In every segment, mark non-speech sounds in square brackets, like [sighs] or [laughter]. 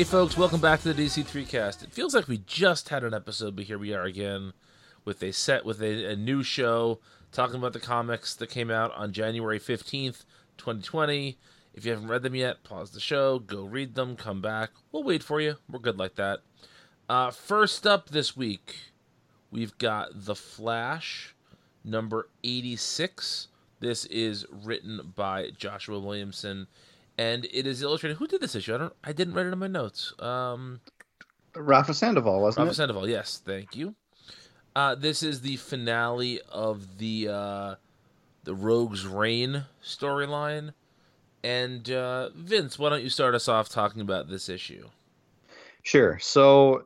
Hey, folks, welcome back to the DC3 cast. It feels like we just had an episode, but here we are again with a set with a, a new show talking about the comics that came out on January 15th, 2020. If you haven't read them yet, pause the show, go read them, come back. We'll wait for you. We're good like that. Uh, first up this week, we've got The Flash, number 86. This is written by Joshua Williamson and it is illustrated. Who did this issue? I don't. I didn't write it in my notes. Um, Rafa Sandoval, wasn't Rafa it? Sandoval. Yes, thank you. Uh, this is the finale of the uh, the Rogue's Reign storyline. And uh, Vince, why don't you start us off talking about this issue? Sure. So,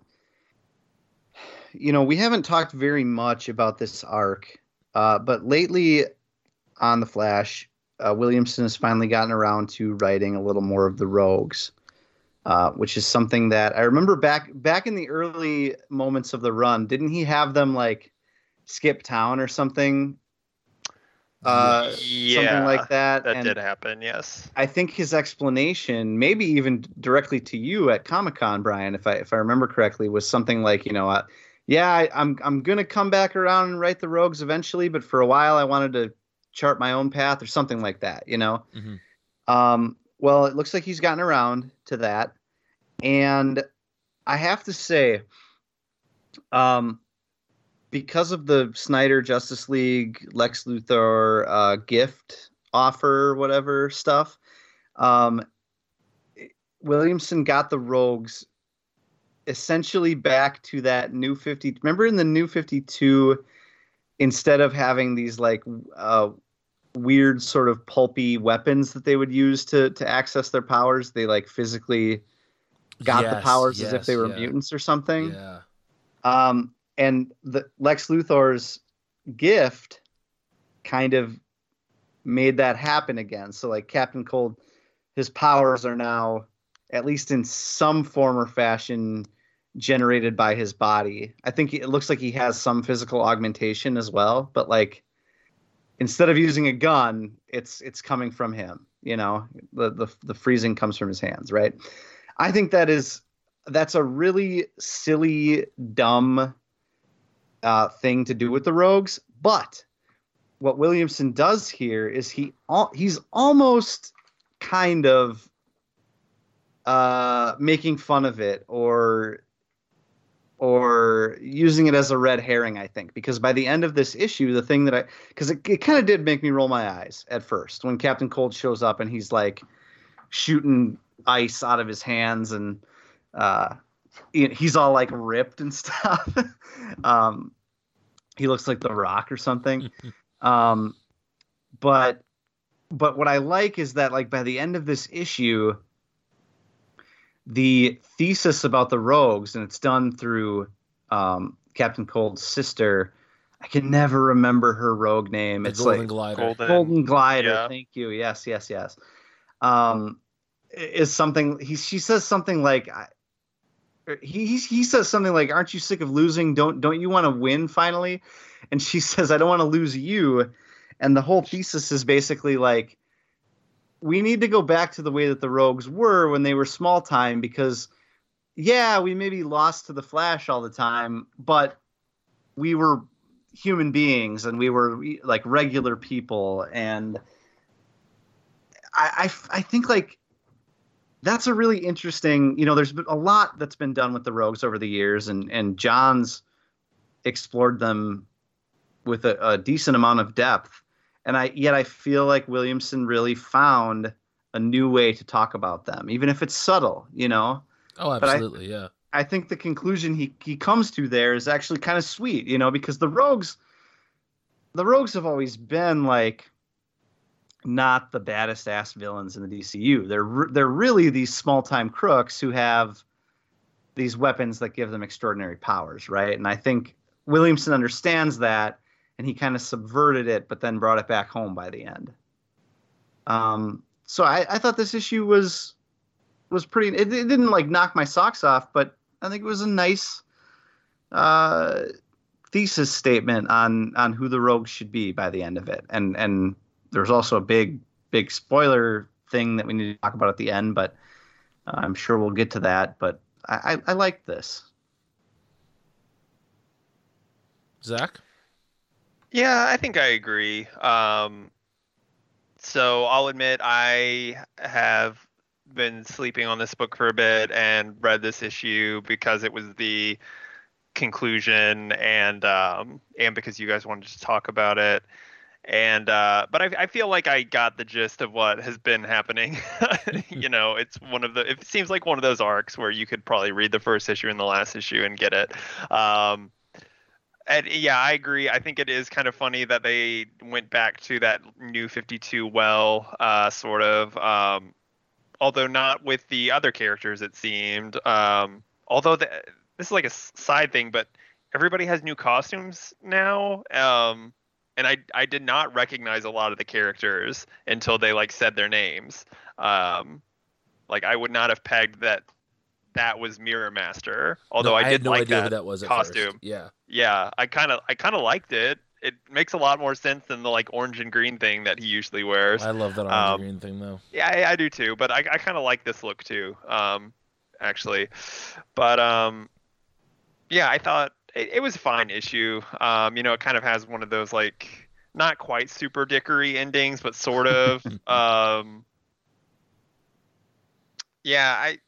you know, we haven't talked very much about this arc, uh, but lately on the Flash, uh, Williamson has finally gotten around to writing a little more of the Rogues, uh, which is something that I remember back back in the early moments of the run. Didn't he have them like skip town or something? Uh, yeah, something like that. That and did happen, yes. I think his explanation, maybe even directly to you at Comic Con, Brian, if I if I remember correctly, was something like, you know, uh, yeah, I, I'm I'm gonna come back around and write the Rogues eventually, but for a while I wanted to chart my own path or something like that, you know. Mhm. Um, well, it looks like he's gotten around to that, and I have to say, um, because of the Snyder Justice League Lex Luthor uh, gift offer, whatever stuff, um, Williamson got the Rogues essentially back to that new 50 remember in the new 52 instead of having these like uh, weird sort of pulpy weapons that they would use to to access their powers they like physically got the Yes, powers as if they were yeah. mutants or something Yeah. um, and the Lex Luthor's gift kind of made that happen again. So like Captain Cold, his powers are now at least in some form or fashion generated by his body. I think it looks like he has some physical augmentation as well, but like instead of using a gun, it's it's coming from him. You know, the the the freezing comes from his hands, right? I think that is that's a really silly, dumb uh, thing to do with the rogues. But what Williamson does here is he he's almost kind of uh, making fun of it or or using it as a red herring. I think because by the end of this issue, the thing that I because it, it kind of did make me roll my eyes at first when Captain Cold shows up and he's like shooting ice out of his hands and uh, he's all like ripped and [laughs] stuff. um, he looks like the Rock or something. [laughs] um, but but what I like is that like by the end of this issue, the thesis about the rogues, and it's done through um, Captain Cold's sister. I can never remember her rogue name. The it's Golden like Glider. Golden. Golden Glider. yeah. Thank you. Yes, yes, yes. Um, is something he she says something like I- he he he says something like, "Aren't you sick of losing? Don't don't you want to win finally?" And she [laughs] says, "I don't want to lose you." And the whole thesis is basically like, we need to go back to the way that the Rogues were when they were small time because, yeah, we maybe lost to the Flash all the time, but we were human beings and we were like regular people. And I, I, I think like that's a really interesting you know there's been a lot that's been done with the rogues over the years and and john's explored them with a, a decent amount of depth and i yet i feel like williamson really found a new way to talk about them even if it's subtle you know Oh, But I- absolutely. yeah. I think the conclusion he, he comes to there is actually kind of sweet, you know, because the rogues the rogues have always been like not the baddest ass villains in the DCU. They're they're really these small time crooks who have these weapons that give them extraordinary powers, right? And I think Williamson understands that, and he kind of subverted it, but then brought it back home by the end. Um, so I, I thought this issue was was pretty. It, it didn't like knock my socks off, but I think it was a nice uh, thesis statement on on who the rogues should be by the end of it. And and there's also a big big spoiler thing that we need to talk about at the end, but I'm sure we'll get to that, but I, I, I like this. Zach? Yeah, I think I agree. Um, so I'll admit I have been sleeping on this book for a bit and read this issue because it was the conclusion and um, and because you guys wanted to talk about it. And uh, but I, I feel like I got the gist of what has been happening. [laughs] you know, it's one of the. It seems like one of those arcs where you could probably read the first issue and the last issue and get it. Um, and yeah, I agree. I think it is kind of funny that they went back to that new 52 well, uh, sort of. Um, although not with the other characters, it seemed. Um, although the, this is like a side thing, but everybody has new costumes now. Um, and I I did not recognize a lot of the characters until they like said their names. Um, like I would not have pegged that that was Mirror Master. Although No, I had did no like idea that who that was at costume. first. Yeah. Yeah, I kind of I kind of liked it. It makes a lot more sense than the like orange and green thing that he usually wears. I love that orange Um, and green thing though. Yeah, I, I do too. But I, I kind of like this look too. Um, actually, but um, yeah, I thought it, it was a fine issue. Um, you know, it kind of has one of those like not quite super dickery endings, but sort of. [laughs] um, yeah, I,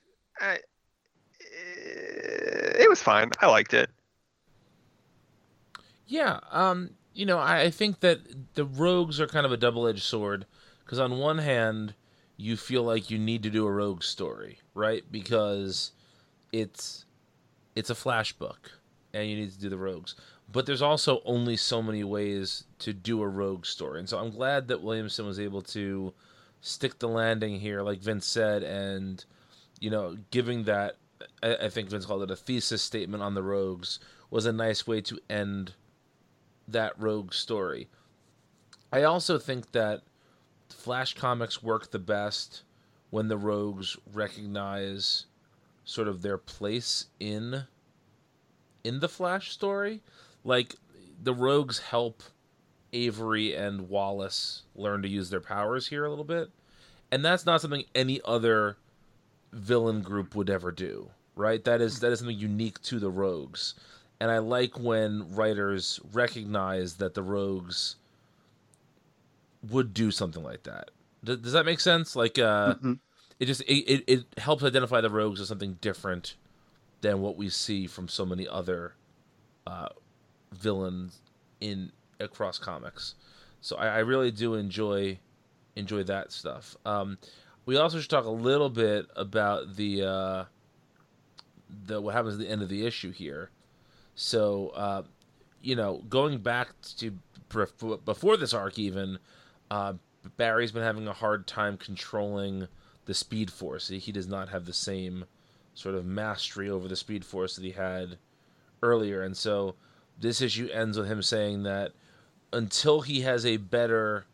I, it was fine. I liked it. Yeah, um, you know, I, I think that the rogues are kind of a double-edged sword because on one hand, you feel like you need to do a rogue story, right? Because it's it's a flash book, and you need to do the rogues. But there's also only so many ways to do a rogue story, and so I'm glad that Williamson was able to stick the landing here, like Vince said, and you know, giving that I, I think Vince called it a thesis statement on the rogues was a nice way to end that rogue story. I also think that Flash comics work the best when the rogues recognize sort of their place in in the Flash story. Like the rogues help Avery and Wallace learn to use their powers here a little bit. And that's not something any other villain group would ever do, right? That is that is something unique to the rogues and I like when writers recognize that the rogues would do something like that. Does, does that make sense? Like, uh, Mhm. it just it, it, it helps identify the rogues as something different than what we see from so many other uh, villains in across comics. So I, I really do enjoy enjoy that stuff. Um, we also should talk a little bit about the uh, the what happens at the end of the issue here. So, uh, you know, going back to before this arc, even uh, Barry's been having a hard time controlling the Speed Force. He, he does not have the same sort of mastery over the Speed Force that he had earlier, and so this issue ends with him saying that until he has a better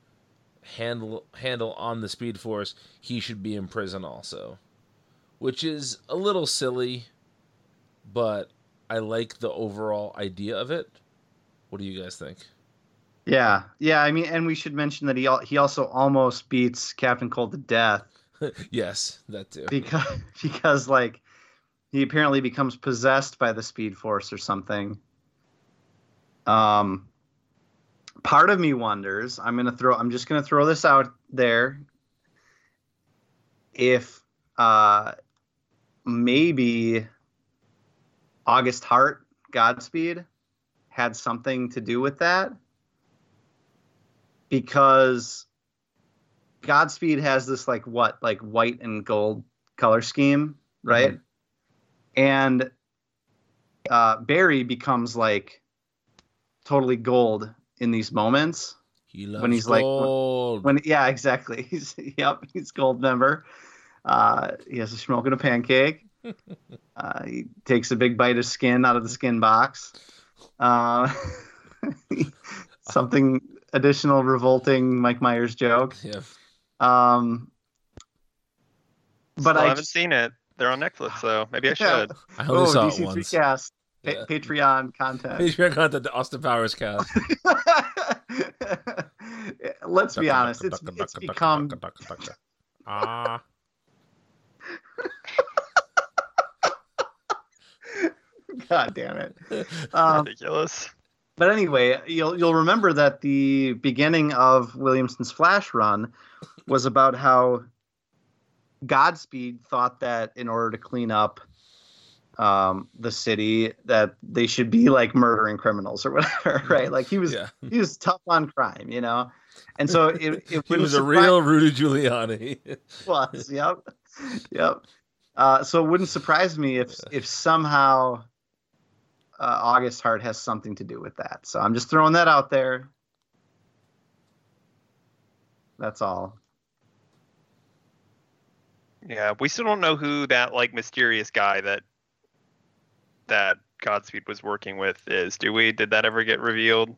handle handle on the Speed Force, he should be in prison also, which is a little silly, but I like the overall idea of it. What do you guys think? Yeah, yeah. I mean, and we should mention that he al- he also almost beats Captain Cold to death [laughs] yes, that too. because [laughs] because like he apparently becomes possessed by the Speed Force or something. Um, part of me wonders. I'm gonna throw. I'm just gonna throw this out there. If uh, maybe August Heart Godspeed had something to do with that because Godspeed has this like what like white and gold color scheme, right? And uh, Barry becomes like totally gold in these moments He loves when he's like- gold. when yeah exactly [laughs] he's yep he's Goldmember uh he has a smoking a pancake [laughs] uh he takes a big bite of skin out of the skin box uh [laughs] something additional revolting mike myers joke yeah. um but Still i haven't just, seen it. They're on Netflix, so maybe I Yeah. should. I only oh saw it dc3 once. cast yeah. Patreon content. Patreon content. The Austin Powers cast. [laughs] Let's be honest. It's, it's become. Ah. God damn it! [laughs] Um, Ridiculous. But anyway, you'll you'll remember that the beginning of Williamson's Flash run was about how Godspeed thought that in order to clean up um, the city, that they should be like murdering criminals or whatever, [laughs] right? Like he was Yeah. he was tough on crime, you know. And so it, [laughs] it He was a real Rudy Giuliani. [laughs] was. Yep. Yep. Uh, so it wouldn't surprise me if if somehow uh, August Heart has something to do with that. So I'm just throwing that out there. That's all. Yeah, we still don't know who that like mysterious guy that that Godspeed was working with is. Do we? Did that ever get revealed?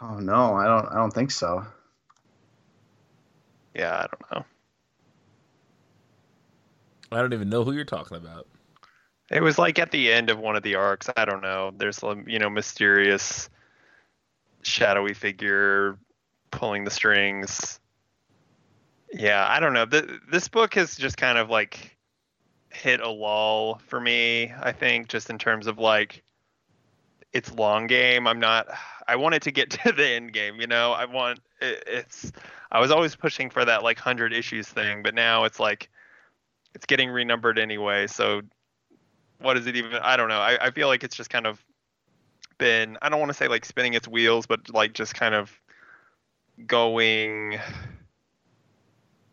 Oh no, I don't. I don't think so. Yeah, I don't know. I don't even know who you're talking about. It was like at the end of one of the arcs. I don't know. There's some, you know, mysterious, shadowy figure pulling the strings. Yeah, I don't know. This book has just kind of like hit a lull for me. I think just in terms of like its long game. I'm not. [sighs] I wanted to get [laughs] to the end game. You know, I want. It, it's. I was always pushing for that like hundred issues thing, but now it's like it's getting renumbered anyway. So what is it even? I don't know. I, I feel like it's just kind of been. I don't want to say like spinning its wheels, but like just kind of going.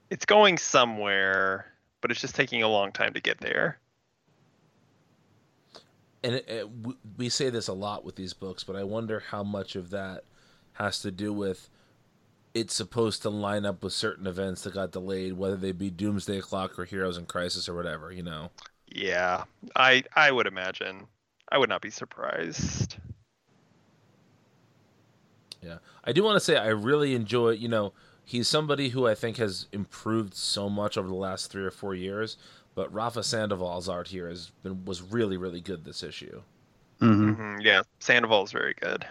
It's going somewhere, but it's just taking a long time to get there. and it, it, we say this a lot with these books, but I wonder how much of that has to do with it's supposed to line up with certain events that got delayed, whether they be Doomsday Clock or Heroes in Crisis or whatever. You know, Yeah, I I would imagine. I would not be surprised. yeah. I do want to say I really enjoy. You know, he's somebody who I think has improved so much over the last three or four years. But Rafa Sandoval's art here has been was really really good this issue. hmm hmm Yeah, Sandoval's very good.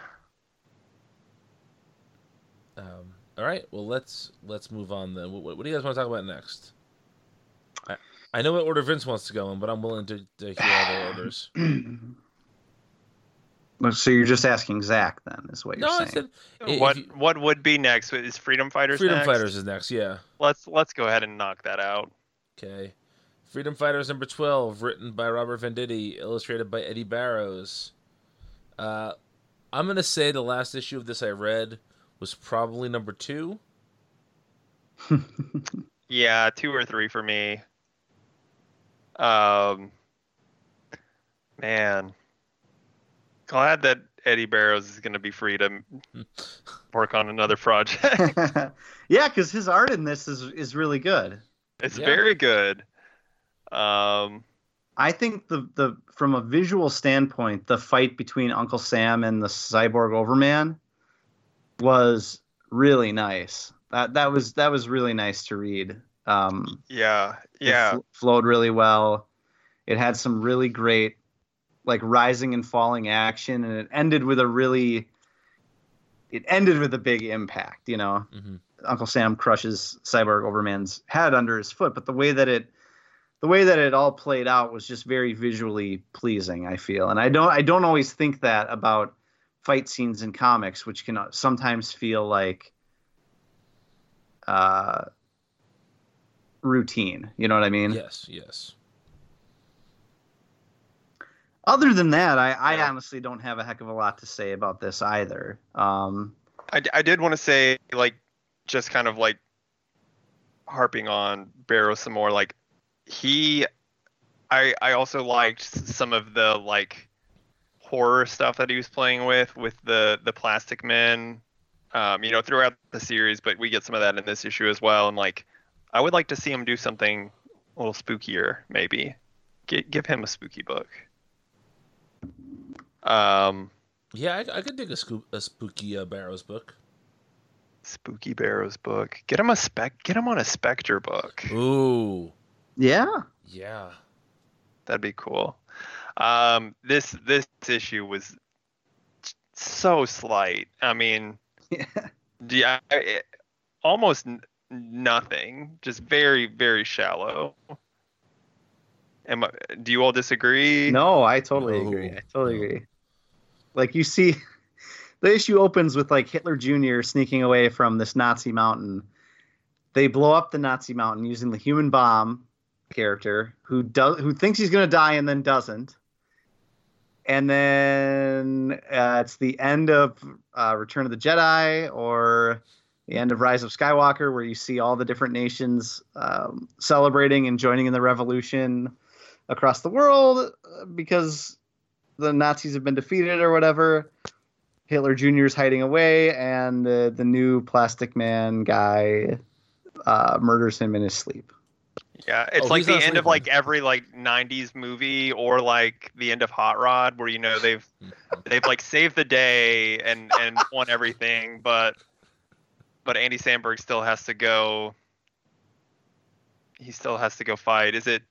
Um, all right, well let's let's move on then. What, what do you guys want to talk about next? I, I know what order Vince wants to go in, but I'm willing to, to hear other [clears throat] orders. [clears throat] So you're just asking Zach then, is what you're No, I saying? said what you- what would be next? Is Freedom Fighters Freedom next? Fighters is next. Yeah. Let's let's go ahead and knock that out. Okay. Freedom Fighters number twelve, written by Robert Venditti, illustrated by Eddy Barrows. Uh, I'm gonna say the last issue of this I read was probably number two. [laughs] Yeah, two or three for me. Um, man, glad that Eddy Barrows is going to be free to [laughs] work on another project. [laughs] yeah, because his art in this is is really good. it's Yeah. very good. Um, I think the the from a visual standpoint, the fight between Uncle Sam and the cyborg Overman was really nice. That that was that was really nice to read. Um, yeah, it yeah, fl- flowed really well. It had some really great like rising and falling action, and it ended with a really it ended with a big impact. You know, hmm Uncle Sam crushes Cyborg Overman's head under his foot, but the way that it the way that it all played out was just very visually pleasing, I feel. And I don't I don't always think that about fight scenes in comics, which can sometimes feel like uh routine. You know what I mean? Yes, yes. Other than that, I, I Yeah. honestly don't have a heck of a lot to say about this either. Um I, I did want to say like just kind of like harping on Barrow some more like he I I also liked some of the like horror stuff that he was playing with with the the plastic men um you know throughout the series but we get some of that in this issue as well and like I would like to see him do something a little spookier maybe G- give him a spooky book um Yeah, I, I could dig a, scoop, a spooky uh, Barrows book. Spooky Barrows book. Get him a spec. Get him on a Spectre book. Ooh, yeah. yeah. That'd be cool. Um, this this issue was so slight. I mean, [laughs] yeah, it, almost n- nothing. Just very very shallow. Am I, do you all disagree? No, I totally No. agree. I totally agree. Like you see, [laughs] the issue opens with like Hitler Jr. sneaking away from this Nazi mountain. They blow up the Nazi mountain using the human bomb character who does who thinks he's gonna die and then doesn't. And then uh, it's the end of uh, Return of the Jedi or the end of Rise of Skywalker, where you see all the different nations um, celebrating and joining in the revolution across the world uh, because the Nazis have been defeated or whatever. Hitler Jr. is hiding away, and uh, the new Plastic Man guy uh, murders him in his sleep. Yeah, it's Oh, like the end of sleeping. like every like '90s movie or like the end of Hot Rod, where you know they've they've like saved the day and and won everything, but but Andy Samberg still has to go. He still has to go fight. Is it?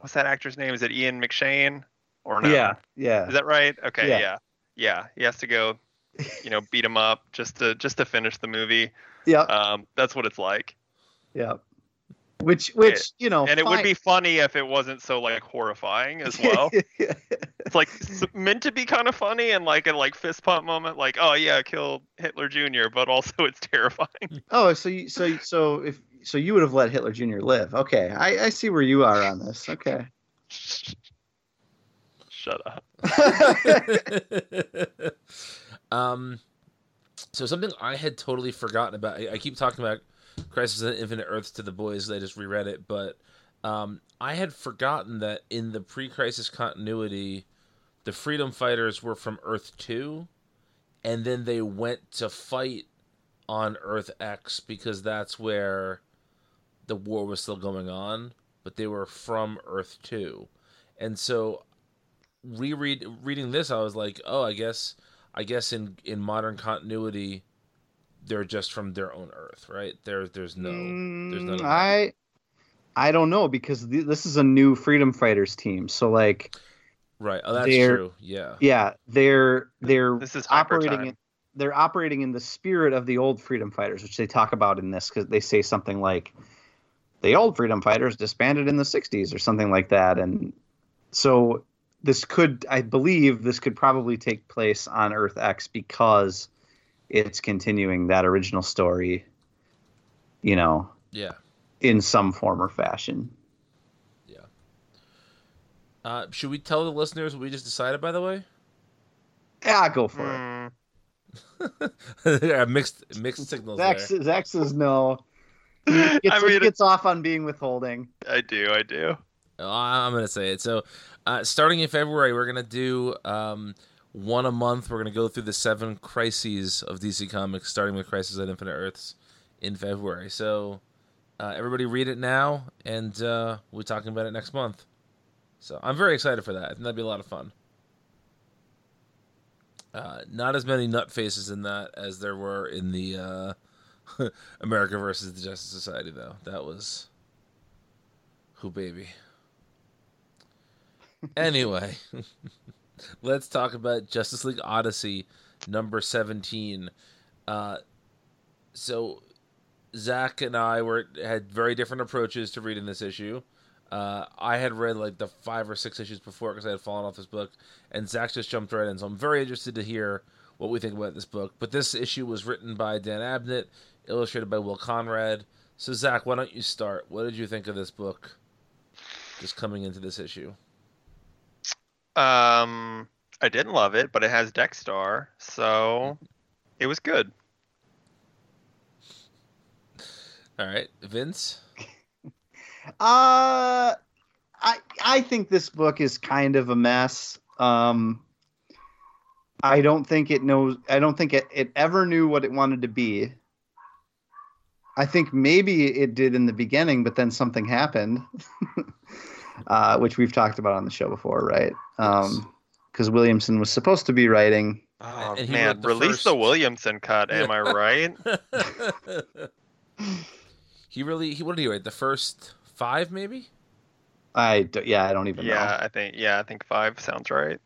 What's that actor's name? Is it Ian McShane or no? Yeah, yeah, Is that right? Okay, Yeah. yeah. yeah, He has to go, you know, beat him up just to just to finish the movie. [laughs] yeah, Um, that's what it's like. yeah. Which, which you know, and it would be funny if it wasn't so like horrifying as well. [laughs] it's like s- meant to be kind of funny and like a like fist pump moment, like oh yeah, kill Hitler Jr., but also [laughs] it's terrifying. [laughs] oh, so you, so so if so, you would have let Hitler Jr. live. Okay, I, I see where you are on this. Okay. Shut up. um, so something I had totally forgotten about. I, I keep talking about Crisis on Infinite Earths to the boys. I just reread it, but um, I had forgotten that in the pre-crisis continuity, the Freedom Fighters were from Earth Two, and then they went to fight on Earth X because that's where the war was still going on. But they were from Earth Two, and so reread reading this, I was like, oh, I guess, I guess in in modern continuity, they're just from their own Earth, right? There, there's no, there's none. Of Mm, that. I I don't know because th- this is a new Freedom Fighters team. So like, right. Oh, that's true. Yeah. yeah, they're they're This is operating in they're operating in the spirit of the old Freedom Fighters, which they talk about in this because they say something like the old Freedom Fighters disbanded in the '60s or something like that, and so this could, I believe, this could probably take place on Earth X because it's continuing that original story, you know, Yeah. in some form or fashion. Yeah. Uh, should we tell the listeners what we just decided? By the way, Yeah, go for it. Mm, [laughs] yeah, mixed mixed signals Zach, there. Zach says no. [laughs] He gets, I he mean, gets off on being withholding. I do, I do. Oh, I'm gonna say it. So, uh, starting in February, we're gonna do um, one a month. We're gonna go through the seven crises of DC Comics, starting with Crisis at Infinite Earths in February. So, uh, everybody read it now, and uh, we're talking about it next month. So, I'm very excited for that. I think that'd be a lot of fun. Uh, not as many nut faces in that as there were in the uh, [laughs] America versus the Justice Society, though. That was who baby. [laughs] Anyway, [laughs] let's talk about Justice League Odyssey number 17. Uh, so Zach and I were had very different approaches to reading this issue. Uh, I had read like the five or six issues before because I had fallen off this book, and Zach just jumped right in. So I'm very interested to hear what we think about this book. But this issue was written by Dan Abnett, illustrated by Will Conrad. So Zach, why don't you start? What did you think of this book? Just coming into this issue. Um, I didn't love it, but it has Dex-Starr, so it was good. All right, Vince. [laughs] Uh, I I think this book is kind of a mess. Um, I don't think it knows. I don't think it, it ever knew what it wanted to be. I think maybe it did in the beginning, but then something happened, [laughs] uh, which we've talked about on the show before, right? Um, because Williamson was supposed to be writing. Oh And man, the release the Williamson cut. Am I right? [laughs] he really he what did he write? The first five maybe? I d- yeah, I don't even yeah, I think yeah, I think five sounds right.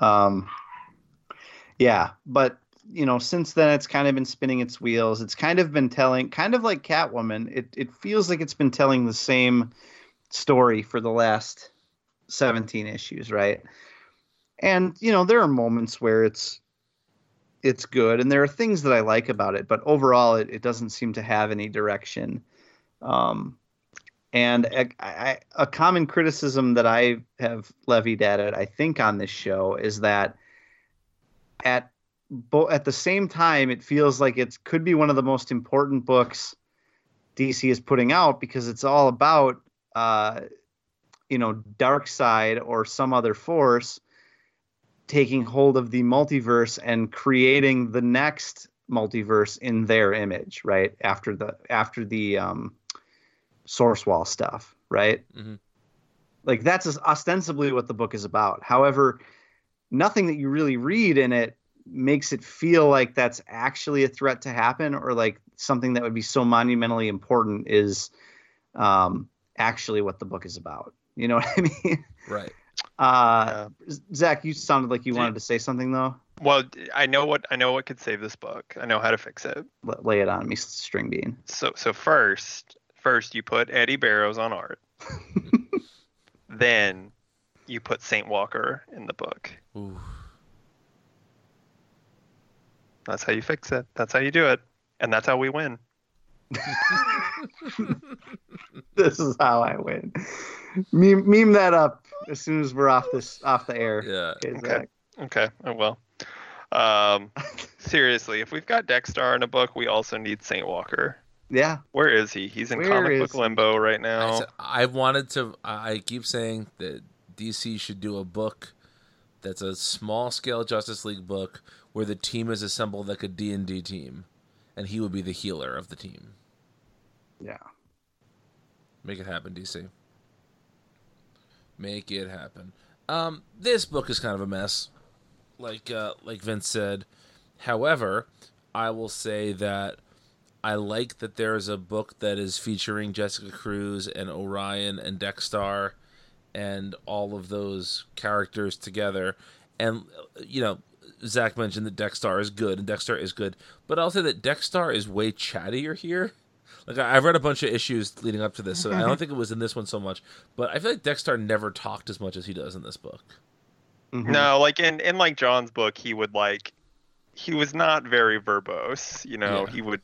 Um, yeah, but you know, since then it's kind of been spinning its wheels. It's kind of been telling, kind of like Catwoman. It it feels like it's been telling the same story for the last 17 issues, right? And you know, there are moments where it's it's good and there are things that I like about it, but overall it, it doesn't seem to have any direction. Um, and a, I, a common criticism that I have levied at it, I think, on this show is that at bo- at the same time, it feels like it could be one of the most important books DC is putting out because it's all about, uh, you know, Darkseid or some other force taking hold of the multiverse and creating the next multiverse in their image, right? After the after the um, source wall stuff, right? Mm-hmm. Like that's ostensibly what the book is about. However, nothing that you really read in it makes it feel like that's actually a threat to happen or like something that would be so monumentally important is um, actually what the book is about. You know [laughs] what I mean? Right. Uh, Zach, you sounded like you wanted to say something though. Well, I know what I know what could save this book. I know how to fix it. L- lay it on me, string bean. So so first first you put Eddy Barrows on art. [laughs] then you put Saint Walker in the book. Ooh. That's how you fix it. That's how you do it. And that's how we win. [laughs] [laughs] this is how I win. Meme, meme that up as soon as we're off this off the air. Yeah. Okay, Okay. Zach. Okay, I will. Um, [laughs] seriously, if we've got Dex-Starr in a book, we also need Saint Walker. Yeah. Where is he? He's in Where comic book he? limbo right now. said, I wanted to. I I keep saying that DC should do a book that's a small scale Justice League book where the team is assembled like a D and D team, and he would be the healer of the team. Yeah. Make it happen, DC. Make it happen. Um, this book is kind of a mess, like uh, like Vince said. However, I will say that I like that there is a book that is featuring Jessica Cruz and Orion and Dex-Starr and all of those characters together. And you know, Zach mentioned that Dex-Starr is good and Dex-Starr is good, but I'll say that Dex-Starr is way chattier here. [laughs] Like I- I've read a bunch of issues leading up to this, so I don't think it was in this one so much. But I feel like Dex-Starr never talked as much as he does in this book. Mhm. No, like in in like Johns' book, he would like he was not very verbose. You know, Yeah. he would.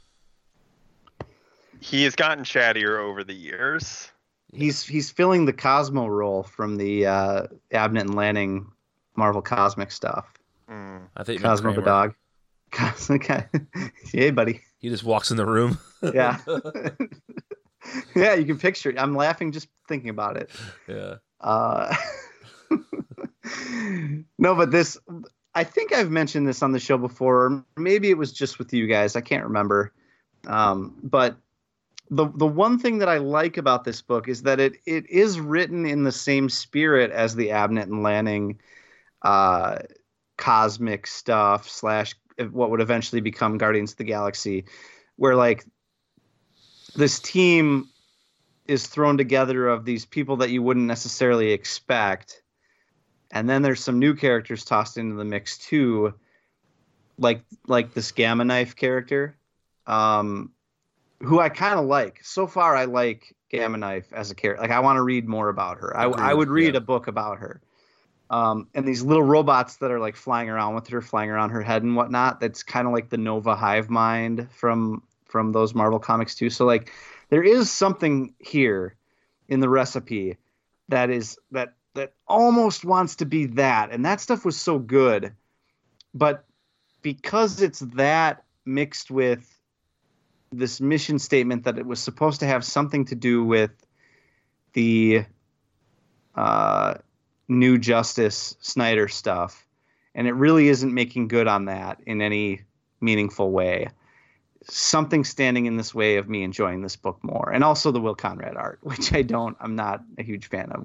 He has gotten chattier over the years. He's he's filling the Cosmo role from the uh, Abnett and Lanning Marvel Cosmic stuff. Mm. I think Cosmo the Kramer. dog. [laughs] Cosmic. [laughs] hey, buddy. He just walks in the room. [laughs] Yeah. [laughs] yeah, you can picture it. I'm laughing just thinking about it. yeah. Uh, [laughs] no, but this, I think I've mentioned this on the show before. or Maybe it was just with you guys. I can't remember. Um, but the the one thing that I like about this book is that it it is written in the same spirit as the Abnett and Lanning uh, cosmic stuff slash what would eventually become Guardians of the Galaxy, where like this team is thrown together of these people that you wouldn't necessarily expect. And then there's some new characters tossed into the mix too, like like this Gamma Knife character, um, who I kind of like. So far, I like Gamma Knife as a character. Like I want to read more about her. I, I would read yeah. a book about her. Um, and these little robots that are like flying around with her, flying around her head and whatnot. That's kind of like the Nova Hive Mind from from those Marvel comics too. So like there is something here in the recipe that is that that almost wants to be that and that stuff was so good but because it's that mixed with this mission statement that it was supposed to have something to do with the uh, new justice snyder stuff and it really isn't making good on that in any meaningful way. Something standing in this way of me enjoying this book more and also the will conrad art [laughs] which i don't i'm not a huge fan of.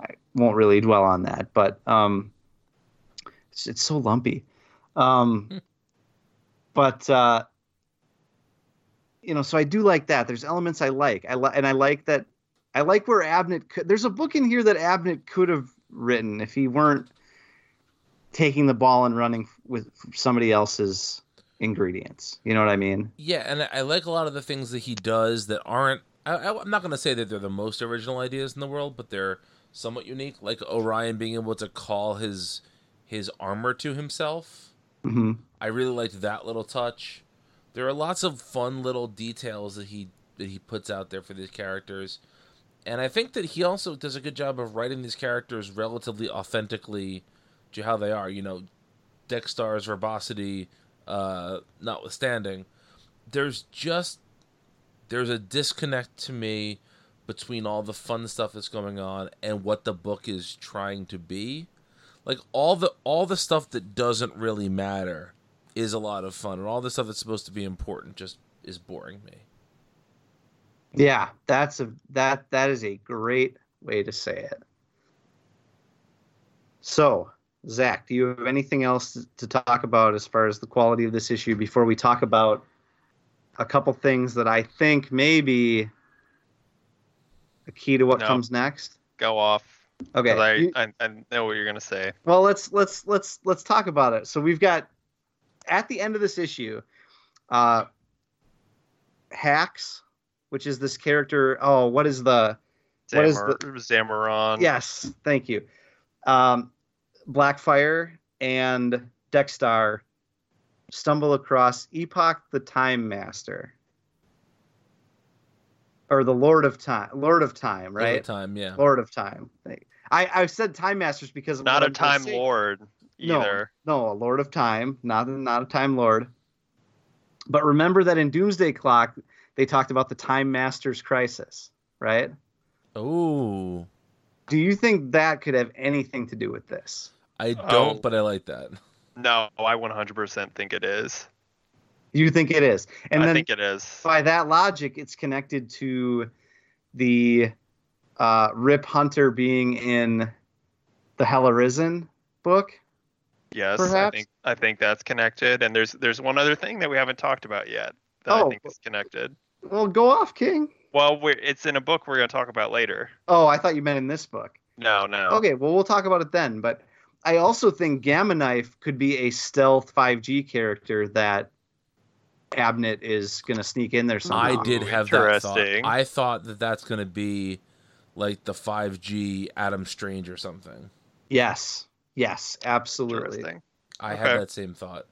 I won't really dwell on that but um it's, it's so lumpy. Um but uh you know so i do like that. There's elements i like. I li- and i like that i like where abnett could there's a book in here that abnett could have written if he weren't taking the ball and running with somebody else's ingredients. You know what I mean? Yeah, and I- like a lot of the things that he does that aren't I, I'm not going to say that they're the most original ideas in the world, but they're somewhat unique. Like Orion being able to call his his armor to himself. hmm I really liked that little touch. There are lots of fun little details that he that he puts out there for these characters. And I think that he also does a good job of writing these characters relatively authentically to how they are. You know, Dex-Starr's verbosity uh, notwithstanding, there's just there's a disconnect to me between all the fun stuff that's going on and what the book is trying to be. Like all the all the stuff that doesn't really matter is a lot of fun, and all the stuff that's supposed to be important just is boring me. Yeah, that's a that that is a great way to say it. So, Zach, do you have anything else to talk about as far as the quality of this issue before we talk about a couple things that I think may be a key to what No. comes next? Go off. Okay. I, you- I I know what you're gonna say. well, let's let's let's let's talk about it. So we've got at the end of this issue, uh, Hacks, which is this character. Oh, what is the What is Zamor- Zamoron. Yes, thank you. Um, Blackfire and Dex-Starr stumble across Epoch the Time Master. Or the Lord of Time. Lord of Time, All the right? time, yeah. Lord of Time. I, I've said Time Masters because of Not what a I'm Time say. Lord No. No, a Lord of Time, not not a Time Lord. But remember that in Doomsday Clock, they talked about the Time Masters crisis, right? Oh. Do you think that could have anything to do with this? I don't, Oh. but I like that. No, I 100% think it is. You think it is, and I then think it is. by that logic, it's connected to the uh, Rip Hunter being in the Hell Arisen book. Yes, I perhaps? think I think that's connected. And there's there's one other thing that we haven't talked about yet that Oh. I think is connected. Well, go off, King. Well, we're, it's in a book we're going to talk about later. Oh, I thought you meant in this book. No, no. Okay, well, we'll talk about it then. But I also think Gamma Knife could be a stealth 5G character that Abnett is going to sneak in there somehow. I did have that thought. I thought that that's going to be like the 5G Adam Strange or something. Yes, yes, absolutely. Interesting. I Okay. had that same thought.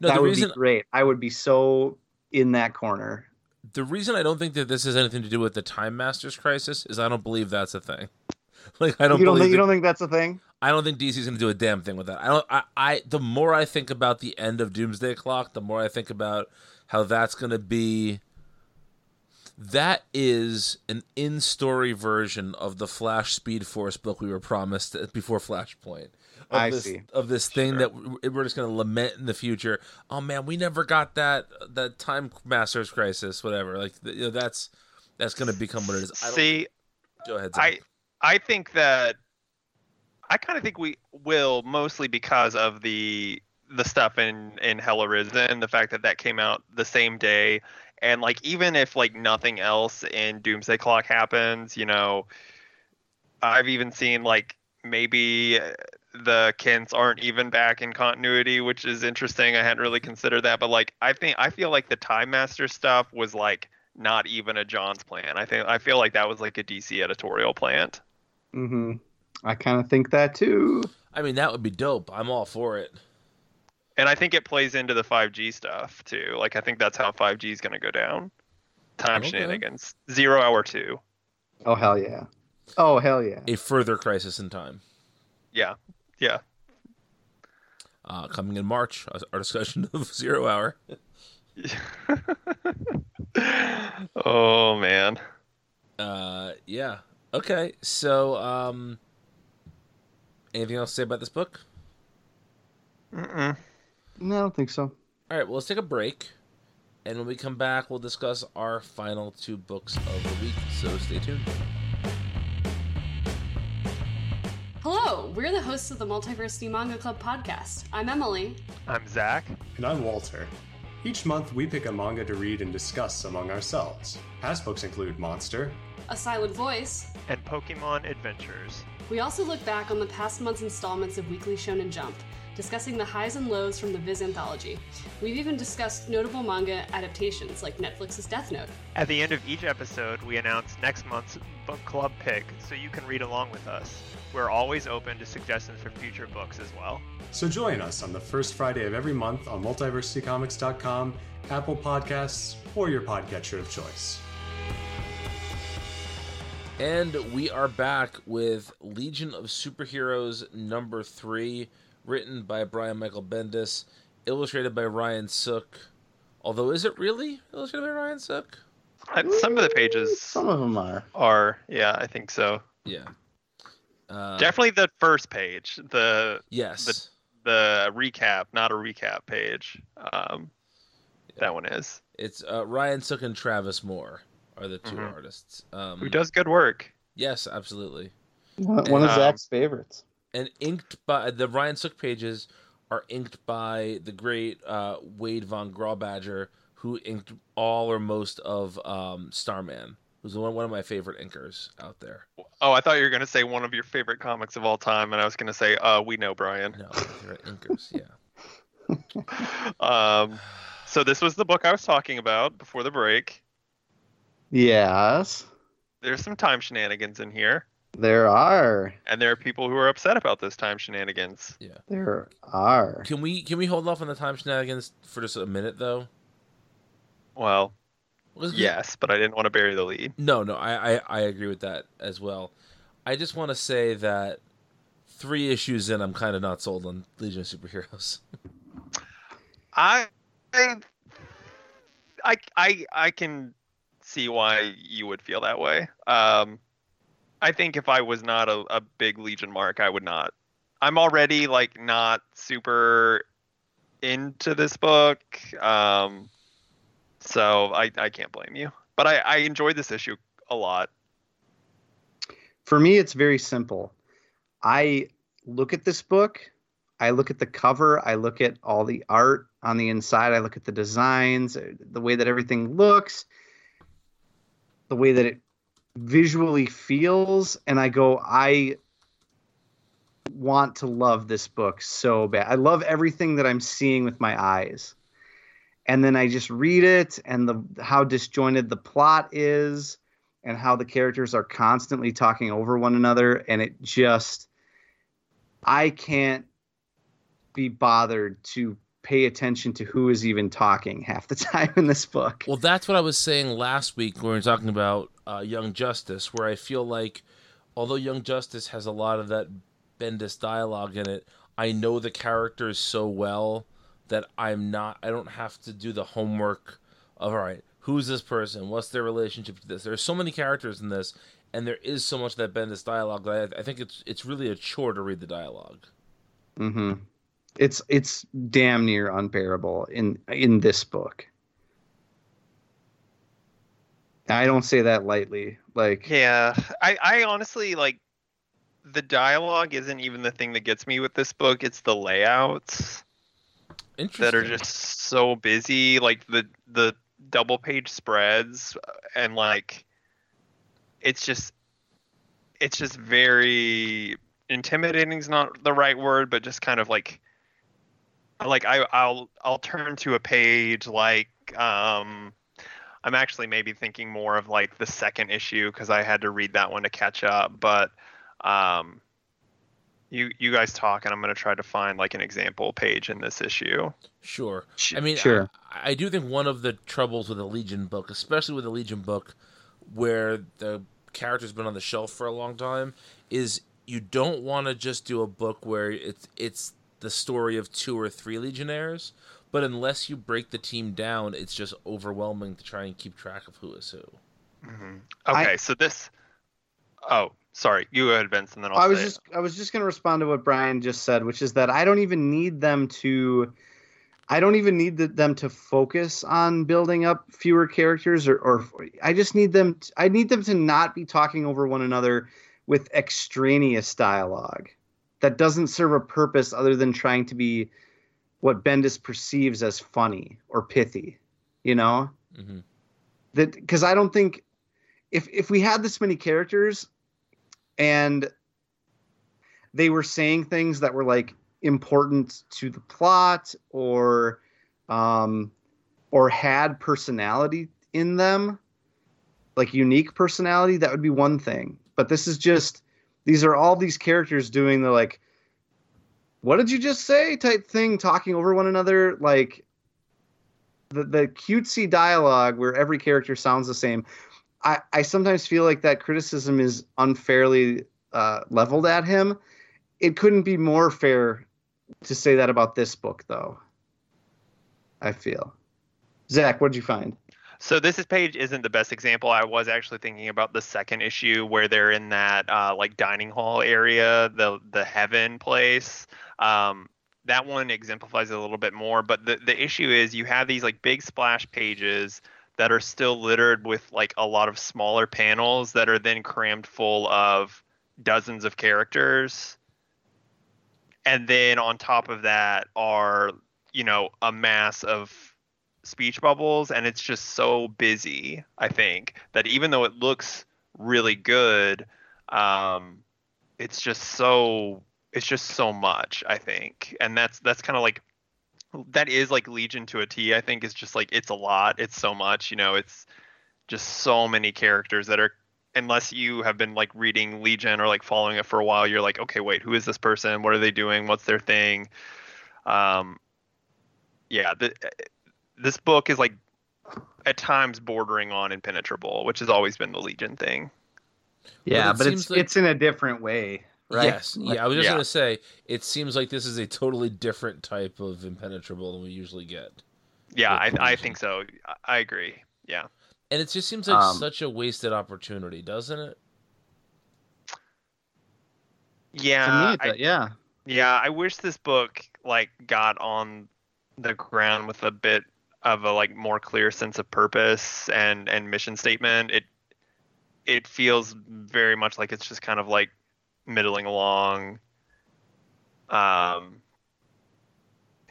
No, that the would reason be great. I would be so in that corner. The reason I don't think that this has anything to do with the Time Masters crisis is I don't believe that's a thing. [laughs] Like I don't you don't believe think you don't think that's a thing? I don't think DC's going to do a damn thing with that. I don't. I, I. The more I think about the end of Doomsday Clock, the more I think about how that's going to be. That is an in-story version of the Flash Speed Force book we were promised before Flashpoint. Of I this, see. Of this thing Sure. that we- we're just going to lament in the future. Oh man, we never got that that Time Masters crisis, whatever. Like you know, that's that's going to become what it is. I See, go ahead. I Zach. I think that I kind of think we will mostly because of the the stuff in in Hell Arisen, the fact that that came out the same day, and like even if like nothing else in Doomsday Clock happens, you know, I've even seen like maybe uh, the Kents aren't even back in continuity, which is interesting. I hadn't really considered that, but like I think I feel like the Time Master stuff was like not even a Johns' plan. I think I feel like that was like a DC editorial plant. Mm-hmm. I kind of think that too. I mean, that would be dope. I'm all for it. And I think it plays into the 5G stuff too. Like I think that's how 5G is going to go down. Time Okay. shenanigans. Zero hour two. Oh hell yeah! Oh hell yeah! A further crisis in time. Yeah. Yeah. Uh, coming in March, uh, our discussion of [laughs] Zero Hour. [laughs] oh man. Uh, yeah. Okay. So, um, anything else to say about this book? Mm-mm. No, I don't think so. All right. Well, let's take a break, and when we come back, we'll discuss our final two books of the week. So stay tuned. Hello, we're the hosts of the Multiversity Manga Club podcast. I'm Emily. I'm Zach. And I'm Walter. Each month, we pick a manga to read and discuss among ourselves. Past books include Monster, A Silent Voice, And Pokemon Adventures. We also look back on the past month's installments of Weekly Shonen Jump, discussing the highs and lows from the Viz anthology. We've even discussed notable manga adaptations like Netflix's Death Note. At the end of each episode, we announce next month's book club pick so you can read along with us. We're always open to suggestions for future books as well. So join us on the first Friday of every month on multiversitycomics.com, Apple Podcasts, or your podcatcher of choice. And we are back with Legion of Superheroes number three, written by Brian Michael Bendis, illustrated by Ryan Sook. Although, is it really illustrated by Ryan Sook? Some of the pages Some of them are. are, yeah, I think so. Yeah. Uh, Definitely the first page, the Yes. the recap, not a recap page. Um, That one is. It's uh, Ryan Sook and Travis Moore are the 2 Mhm. artists. Um, Who does good work? Yes, absolutely. One one of Um, Zach's favorites. and inked by the Ryan Sook pages are inked by the great uh, Wade von Grawbadger, who inked all or most of um, Starman, who's one one of my favorite inkers out there. Oh, I thought you were gonna say one of your favorite comics of all time, and I was gonna say, uh, we know Brian. No, they're inkers. Yeah. [laughs] [laughs] Um, so this was the book I was talking about before the break. Yes, There's some time shenanigans in here, there are. and there are people who are upset about those time shenanigans. Yeah. There are. Can we can we hold off on the time shenanigans for just a minute though? Well, Let's- yes, but I didn't want to bury the lead. No, no, I, I, I agree with that as well. I just want to say that three issues in, I'm kind of not sold on Legion of Superheroes. I, [laughs] I, I, I, I can see why you would feel that way. Um, I think if I was not a, a big Legion mark, I would not. I'm already like not super into this book, um, so I, I can't blame you. But I, I enjoyed this issue a lot. For me, it's very simple. I look at this book, I look at the cover, I look at all the art on the inside, I look at the designs, uh, the way that everything looks, the way that it visually feels, and I go, I want to love this book so bad. I love everything that I'm seeing with my eyes. And then I just read it and the how disjointed the plot is and how the characters are constantly talking over one another. And it just i can't be bothered to pay attention to who is even talking half the [laughs] time in this book. Well, that's what I was saying last week when we were talking about uh, Young Justice, where I feel like although Young Justice has a lot of that Bendis dialogue in it, I know the characters so well that I'm not. I don't have to do the homework of all right, who's this person? What's their relationship to this? There's so many characters in this, and there is so much of that Bendis dialogue that I, I think it's it's really a chore to read the dialogue. hmm it's it's damn near unbearable in in this book i don't say that lightly like Yeah, I, I honestly like the dialogue isn't even the thing that gets me with this book. It's the layouts. That are just so busy like the the double page spreads uh, and like it's just it's just very intimidating is not the right word but just kind of like like I I'll I'll turn to a page like um I'm actually maybe thinking more of like the second issue because I had to read that one to catch up but um you you guys talk and I'm gonna try to find like an example page in this issue. Sure. Sh- I mean, sure I, I do think one of the troubles with a Legion book, especially with a Legion book where the character's been on the shelf for a long time, is you don't want to just do a book where it's it's the story of two or three Legionnaires, but unless you break the team down, it's just overwhelming to try and keep track of who is who. Mm-hmm. Okay, I- so this. Oh, sorry. You go ahead, Vince, and then I'll. I was say it. just I was just going to respond to what Brian just said, which is that I don't even need them to I don't even need the, them to focus on building up fewer characters or, or I just need them I need them to not be talking over one another with extraneous dialogue that doesn't serve a purpose other than trying to be what Bendis perceives as funny or pithy, you know? hmm that because I don't think if if we had this many characters and they were saying things that were like important to the plot or um or had personality in them like unique personality that would be one thing. But this is just these are all these characters doing the like what did you just say type thing talking over one another like the, the cutesy dialogue where every character sounds the same i, I sometimes feel like that criticism is unfairly uh, leveled at him it couldn't be more fair to say that about this book though i feel zach what did you find So this is page isn't the best example. I was actually thinking about the second issue where they're in that uh, like dining hall area, the the heaven place. Um, that one exemplifies it a little bit more. But the the issue is you have these like big splash pages that are still littered with like a lot of smaller panels that are then crammed full of dozens of characters. And then on top of that are you know a mass of speech bubbles and it's just so busy i think that even though it looks really good um it's just so it's just so much i think and that's that's kind of like that is like legion to a t i think is just like it's a lot. It's so much you know it's just so many characters that are unless you have been like reading legion or like following it for a while you're like okay wait who is this person? What are they doing? What's their thing? Um yeah the, this book is like at times bordering on impenetrable, which has always been the Legion thing. yeah it but, it's like- it's in a different way right Yes. Like- yeah, I was just Yeah. gonna say it seems like this is a totally different type of impenetrable than we usually get. Yeah, I, I think so. I, I agree. Yeah. And it just seems like Um, such a wasted opportunity, doesn't it? Yeah. me, I, yeah yeah, I wish this book like got on the ground with a bit of a like more clear sense of purpose and and mission statement. It it feels very much like it's just kind of like middling along. Um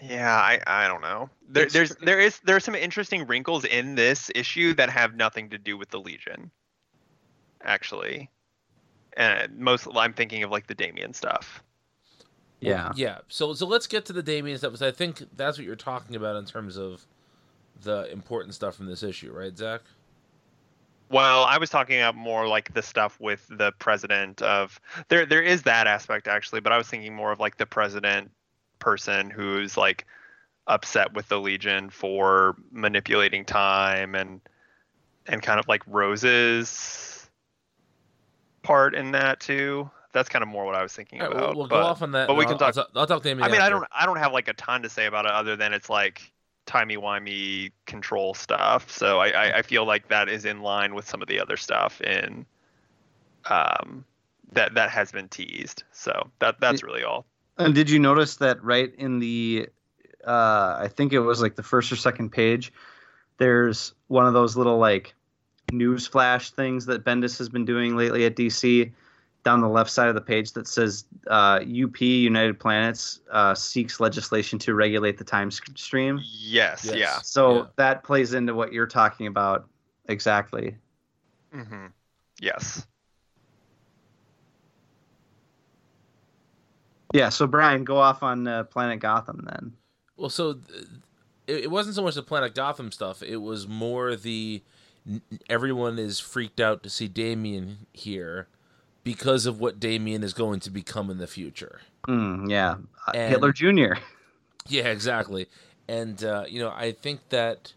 yeah, I, I don't know. There, there's there is there are some interesting wrinkles in this issue that have nothing to do with the Legion. Actually, and most I'm thinking of like the Damien stuff. yeah Yeah. So so let's get to the Damien stuff. Because I think that's what you're talking about in terms of the important stuff from this issue, right, Zach? Well, I was talking about more like the stuff with the president of there. There is that aspect actually, but I was thinking more of like the president person who's like upset with the Legion for manipulating time and and kind of like Rose's part in that too. That's kind of more what I was thinking right, about. we'll, we'll but, go off on that. but we can uh, I'll, talk- I'll, I'll talk Damien. I mean, I don't I don't have like a ton to say about it other than it's like timey wimey control stuff. So I, I I feel like that is in line with some of the other stuff in um that that has been teased. So that that's really all. And did you notice that right in the, uh, I think it was like the first or second page, there's one of those little like news flash things that Bendis has been doing lately at DC down the left side of the page that says uh, UP United Planets uh, seeks legislation to regulate the time stream. Yes, Yes. yeah. So Yeah. that plays into what you're talking about exactly. Mm-hmm. Yes. Yeah. So Brian, go off on uh, Planet Gotham then. Well, so th- it, it wasn't so much the Planet Gotham stuff. It was more the n- everyone is freaked out to see Damien here because of what Damien is going to become in the future. Mm, yeah. Uh, And- Hitler Jr. [laughs] Yeah, exactly. And uh, you know, I think that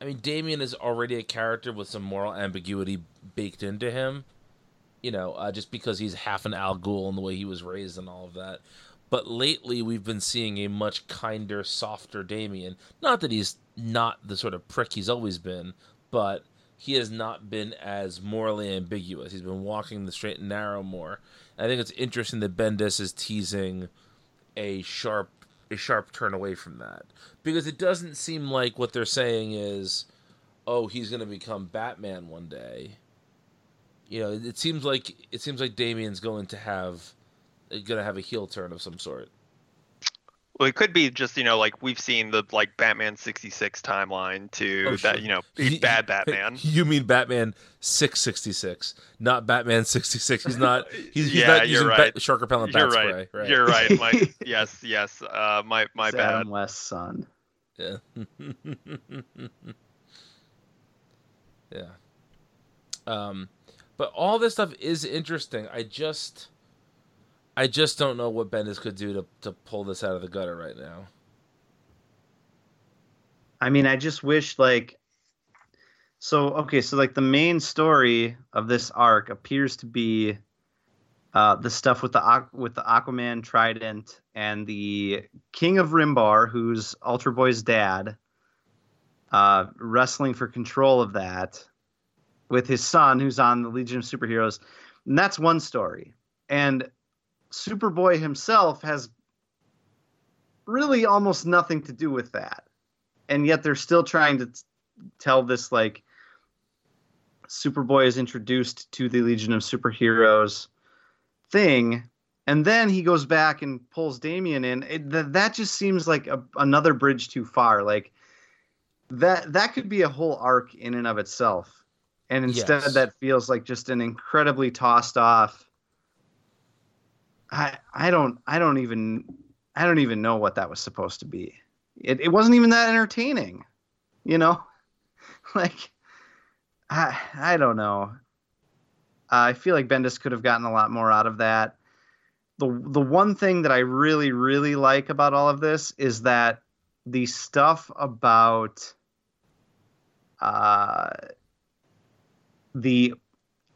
I mean Damien is already a character with some moral ambiguity baked into him. You know, uh, just because he's half an Al Ghul and the way he was raised and all of that. But lately, we've been seeing a much kinder, softer Damien. Not that he's not the sort of prick he's always been, but he has not been as morally ambiguous. He's been walking the straight and narrow more. I think it's interesting that Bendis is teasing a sharp a sharp turn away from that because it doesn't seem like what they're saying is oh he's going to become batman one day you know it seems like it seems like damien's going to have going to have a heel turn of some sort Well, it could be just you know like we've seen the like Batman sixty six timeline to Oh, that sure. you know He- bad Batman. You mean Batman six sixty six, not Batman sixty six. He's not. [laughs] He's, he's Yeah, not you're using right. bat, shark repellent You're bat right. spray. Right. You're right. My [laughs] yes, yes. Uh, my my It's bad. Adam West's son. Yeah. [laughs] yeah. Um, but all this stuff is interesting. I just, I just don't know what Bendis could do to to pull this out of the gutter right now. I mean, I just wish like so okay, so like the main story of this arc appears to be uh the stuff with the with the Aquaman trident and the King of Rimbor, who's Ultra Boy's dad, uh wrestling for control of that with his son who's on the Legion of Superheroes. And that's one story. And Superboy himself has really almost nothing to do with that and yet they're still trying to t- tell this like Superboy is introduced to the Legion of Superheroes thing, and then he goes back and pulls Damien in. It, th- that just seems like a, another bridge too far. Like that that could be a whole arc in and of itself, and instead Yes. that feels like just an incredibly tossed off. I I don't I don't even I don't even know what that was supposed to be. It, it wasn't even that entertaining you know? [laughs] Like i i don't know. I feel like bendis could have gotten a lot more out of that. The the one thing that i really really like about all of this is that the stuff about uh the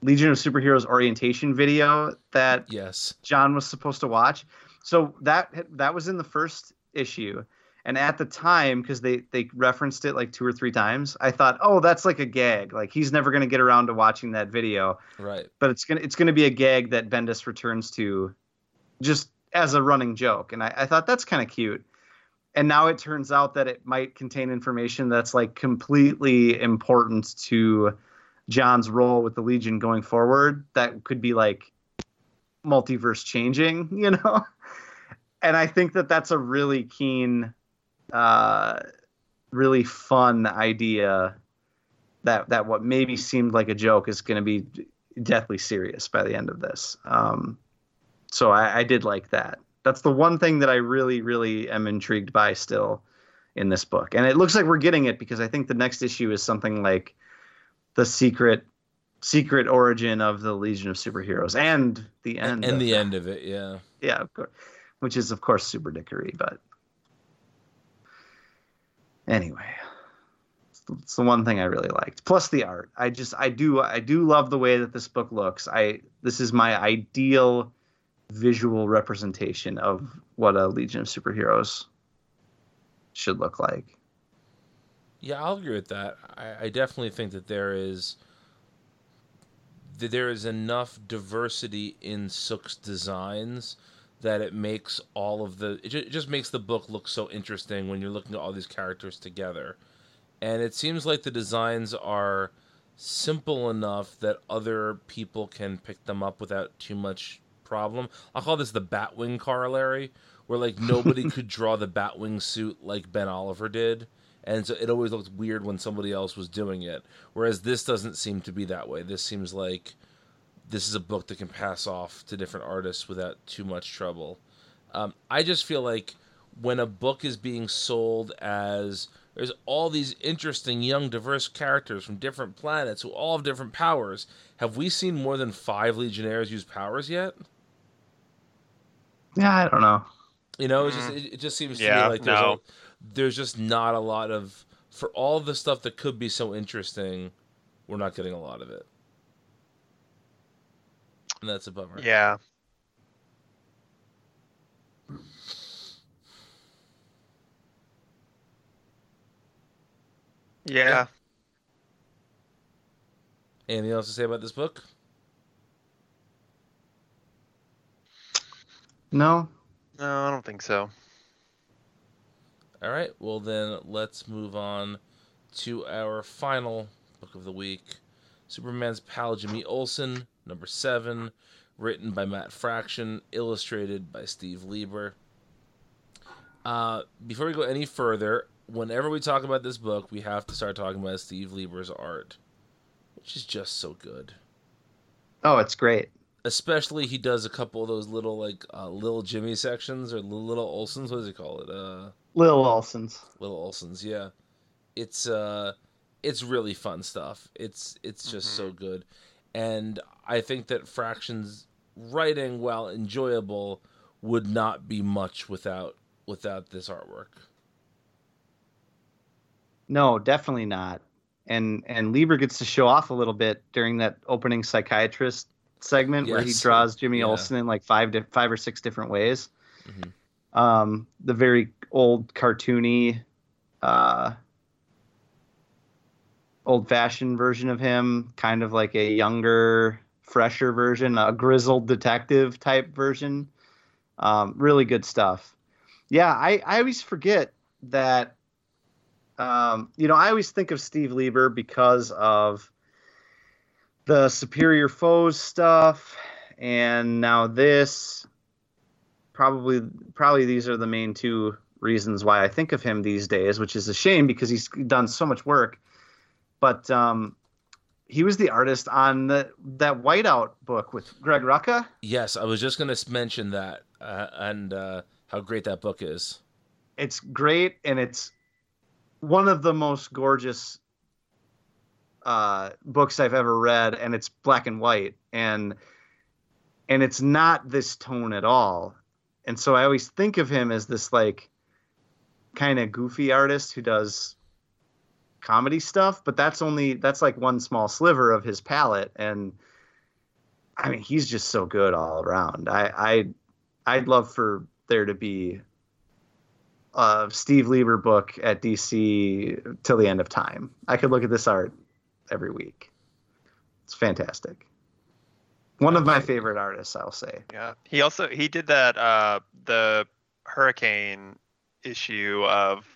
legion of superheroes orientation video that Yes. John was supposed to watch. So that that was in the first issue, and at the time, because they they referenced it like two or three times, I thought, oh, that's like a gag. Like he's never gonna get around to watching that video, Right. but it's gonna it's gonna be a gag that Bendis returns to, just as a running joke. And I, I thought that's kind of cute. And now it turns out that it might contain information that's like completely important to John's role with the Legion going forward. That could be like multiverse changing, [laughs] you know? And I think that that's a really keen, uh, really fun idea. That that what maybe seemed like a joke is going to be deathly serious by the end of this. Um, so I, I did like that. That's the one thing that I really, really am intrigued by still in this book, and it looks like we're getting it because I think the next issue is something like the secret secret origin of the Legion of Superheroes and the end And of the that. end of it, yeah. yeah, of course, which is of course super dickery, but anyway, it's the- it's the one thing I really liked. Plus the art. I just I do I do love the way that this book looks. I this is my ideal visual representation of what a Legion of Superheroes should look like. Yeah, I'll agree with that. I, I definitely think that there is that there is enough diversity in Sook's designs that it makes all of the it, ju- it just makes the book look so interesting when you're looking at all these characters together. And it seems like the designs are simple enough that other people can pick them up without too much problem. I'll call this the Batwing corollary, where like nobody [laughs] could draw the Batwing suit like Ben Oliver did and so it always looked weird when somebody else was doing it. Whereas this doesn't seem to be that way. This seems like this is a book that can pass off to different artists without too much trouble. Um, I just feel like when a book is being sold as there's all these interesting young diverse characters from different planets who all have different powers. Have we seen more than five Legionnaires use powers yet? Yeah, I don't know. You know, it's just, it, it just seems to Yeah, me like there's, no. a, there's just not a lot of for all the stuff that could be so interesting, we're not getting a lot of it, and that's a bummer. Yeah. Yeah. Anything else to say about this book? No, No, I don't think so. All right. Well, then let's move on to our final book of the week Superman's pal Jimmy Olsen, number seven, written by Matt Fraction, illustrated by Steve Lieber. Uh, before we go any further, whenever we talk about this book, we have to start talking about Steve Lieber's art, which is just so good. Oh, it's great. Especially he does a couple of those little like uh, little Jimmy sections or little Olsens. What does he call it? Uh, Little Olsens. little Olsens. Yeah, it's uh, it's really fun stuff. It's it's just so good, and I think that Fractions writing, while enjoyable, would not be much without without this artwork. No, definitely not. And and Lieber gets to show off a little bit during that opening psychiatrist segment where he draws Jimmy Yeah. Olsen in like five di- five or six different ways. Mhm. Um, the very old cartoony, uh, old fashioned version of him, kind of like a younger, fresher version, a grizzled detective type version. Um, really good stuff. Yeah, I, I always forget that um, you know, I always think of Steve Lieber because of the Superior Foes stuff, and now this. Probably, probably these are the main two reasons why I think of him these days, which is a shame because he's done so much work. But um, he was the artist on the, that Whiteout book with Greg Rucka. Yes, I was just going to mention that uh, and uh, how great that book is. it's great and it's one of the most gorgeous uh, books I've ever read, and it's black and white, and and it's not this tone at all. And so I always think of him as this like kind of goofy artist who does comedy stuff, but that's only that's like one small sliver of his palette, and I mean he's just so good all around. I I I'd love for there to be a Steve Lieber book at DC till the end of time. I could look at this art every week. It's fantastic. One of my favorite artists, I'll say. Yeah. He also he did that uh the hurricane issue of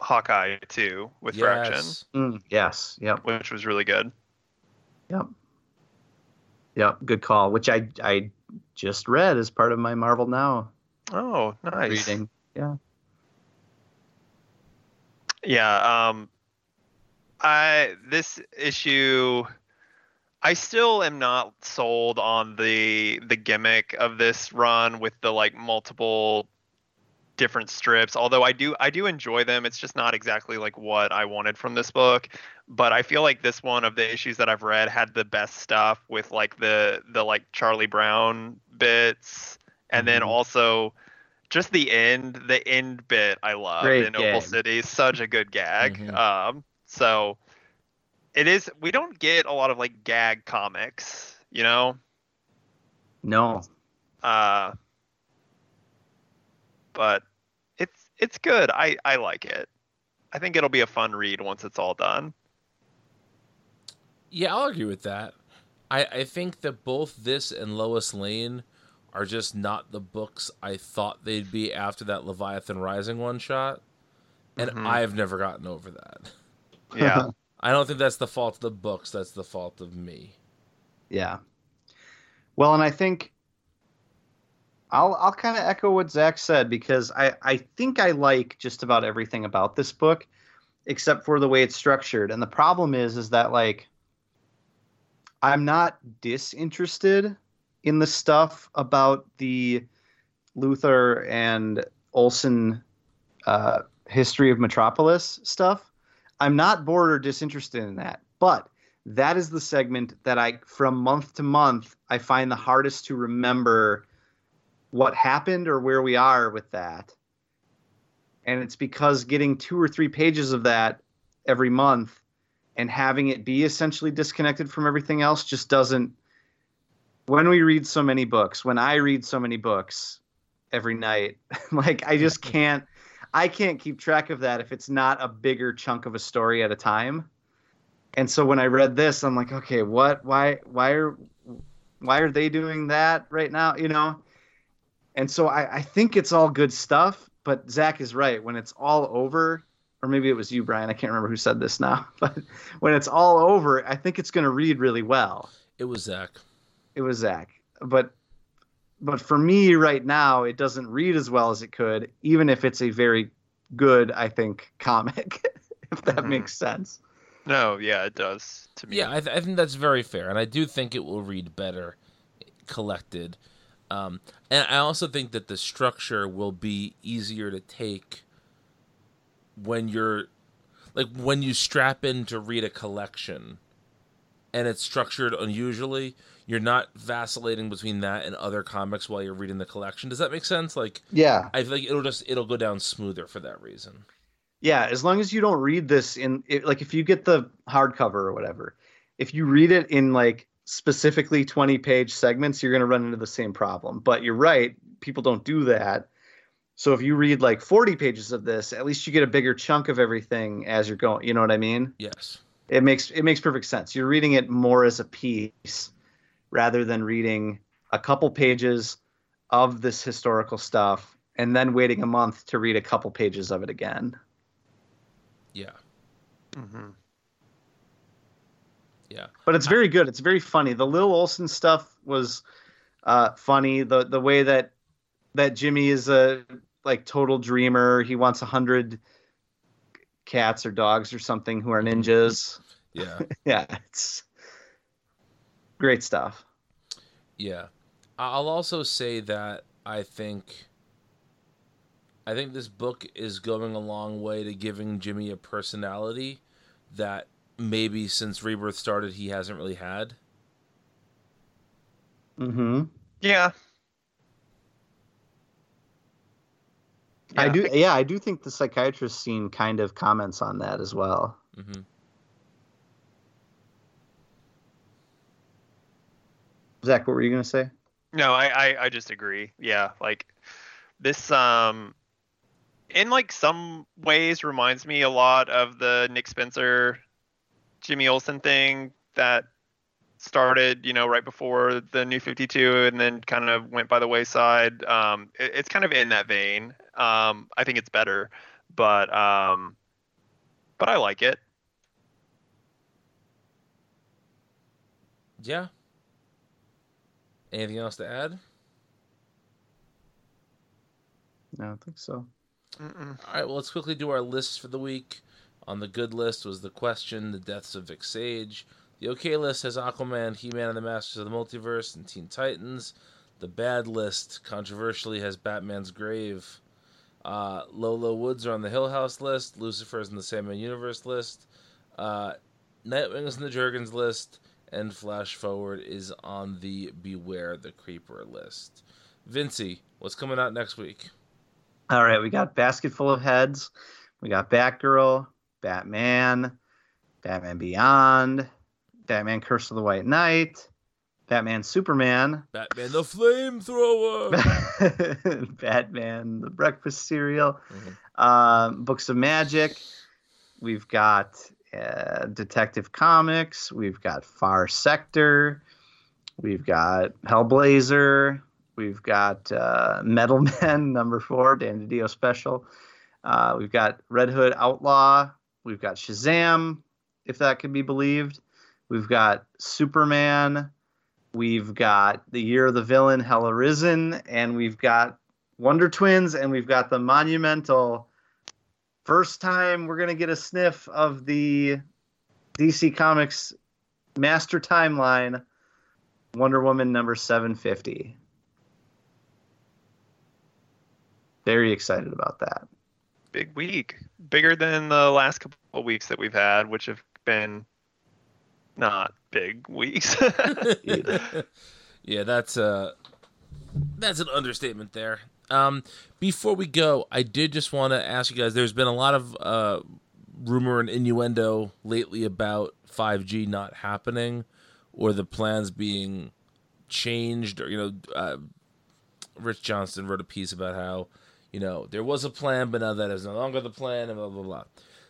Hawkeye too with Fraction, Yes. Mm, yes. Yep. which was really good. Yep. Yep. Good call. Which I I just read as part of my Marvel Now Oh, nice. reading. Yeah. Yeah, um I this issue I still am not sold on the the gimmick of this run with the like multiple different strips. Although I do I do enjoy them. It's just not exactly like what I wanted from this book. But I feel like this one of the issues that I've read had the best stuff with like the the like Charlie Brown bits and then Mhm. also just the end the end bit I love Great in Opal. City. Such a good gag. Mhm. Um so it is we don't get a lot of like gag comics, you know? No. Uh but it's it's good. I I like it. I think it'll be a fun read once it's all done. Yeah, I'll agree with that. I, I think that both this and Lois Lane are just not the books I thought they'd be after that Leviathan Rising one shot. And Mhm. I've never gotten over that. Yeah. [laughs] I don't think that's the fault of the books, that's the fault of me. Yeah. Well, and I think I'll I'll kind of echo what Zach said because I I think I like just about everything about this book, except for the way it's structured. And the problem is is that like I'm not disinterested in the stuff about the Luthor and Olsen uh, history of Metropolis stuff. I'm not bored or disinterested in that, but that is the segment that I, from month to month, I find the hardest to remember what happened or where we are with that. And it's because getting two or three pages of that every month and having it be essentially disconnected from everything else just doesn't. When we read so many books, when I read so many books every night, [laughs] like I just can't. I can't keep track of that if it's not a bigger chunk of a story at a time. And so when I read this, I'm like, okay, what? Why? Why are? Why are they doing that right now? You know. And so I, I think it's all good stuff, but Zach is right. When it's all over, or maybe it was you, Brian. I can't remember who said this now, [laughs] but when it's all over, I think it's going to read really well. It was Zach. It was Zach, but but for me right now, it doesn't read as well as it could, even if it's a very good, I think, comic. [laughs] if that Mhm. makes sense. No, yeah, it does to me. Yeah, I, th- I think that's very fair, and I do think it will read better collected. Um, and I also think that the structure will be easier to take when you're like when you strap in to read a collection and it's structured unusually you're not vacillating between that and other comics while you're reading the collection does that make sense like Yeah, i feel like it'll just it'll go down smoother for that reason yeah. As long as you don't read this in, it, like, if you get the hardcover or whatever, if you read it in like specifically twenty page segments, you're going to run into the same problem. But you're right, people don't do that. So if you read like 40 pages of this, at least you get a bigger chunk of everything as you're going. You know what I mean? yes it makes it makes perfect sense. You're reading it more as a piece rather than reading a couple pages of this historical stuff and then waiting a month to read a couple pages of it again. yeah Mm-hmm. yeah But it's very good. It's very funny. The Lil Olsen stuff was uh, funny. The the way that that Jimmy is a like total dreamer. He wants a hundred cats or dogs or something who are ninjas. yeah [laughs] Yeah, it's great stuff. Yeah. I'll also say that I think I think this book is going a long way to giving Jimmy a personality that maybe since Rebirth started he hasn't really had. Mm-hmm. Yeah. I do. Yeah, I do think the psychiatrist scene kind of comments on that as well. hmm Zach, what were you gonna say? No, I, I I just agree. Yeah, like this um in like some ways reminds me a lot of the Nick Spencer Jimmy Olsen thing that started, you know, right before the new 52 and then kind of went by the wayside. Um it- it's kind of in that vein. Um I think it's better, but um but I like it. Yeah. Anything else to add? No, I don't think so. Mm-mm. All right, well, let's quickly do our lists for the week. On the good list was The Question, The Deaths of Vic Sage. The okay list has Aquaman, He Man and the Masters of the Multiverse, and Teen Titans. The bad list, controversially, has Batman's Grave. Uh, Low Low Woods are on the Hill House list. Lucifer's in the Sandman Universe list. Uh, Nightwing is in the Jurgens list. And Flash Forward is on the Beware the Creeper list. Vincey, what's coming out next week? All right, we got Basket Full of Heads. We got Batgirl, Batman, Batman Beyond, Batman Curse of the White Knight, Batman Superman, Batman the Flamethrower! [laughs] Batman the Breakfast Cereal, Mhm. um, Books of Magic. We've got uh, Detective Comics. We've got Far Sector. We've got Hellblazer. We've got uh, [laughs] Metal Men number four, Dan DiDio special. Uh, we've got Red Hood Outlaw. We've got Shazam, if that can be believed. We've got Superman. We've got The Year of the Villain, Hell Arisen. And we've got Wonder Twins. And we've got the monumental first time we're going to get a sniff of the DC Comics master timeline Wonder Woman number 750. Very excited about that. Big week. Bigger than the last couple of weeks that we've had, which have been not big weeks. [laughs] yeah, that's uh that's an understatement there. Um before we go, I did just want to ask you guys there's been a lot of uh rumor and innuendo lately about 5G not happening or the plans being changed or you know uh, Rich Johnston wrote a piece about how you know there was a plan but now that is no longer the plan and blah blah blah.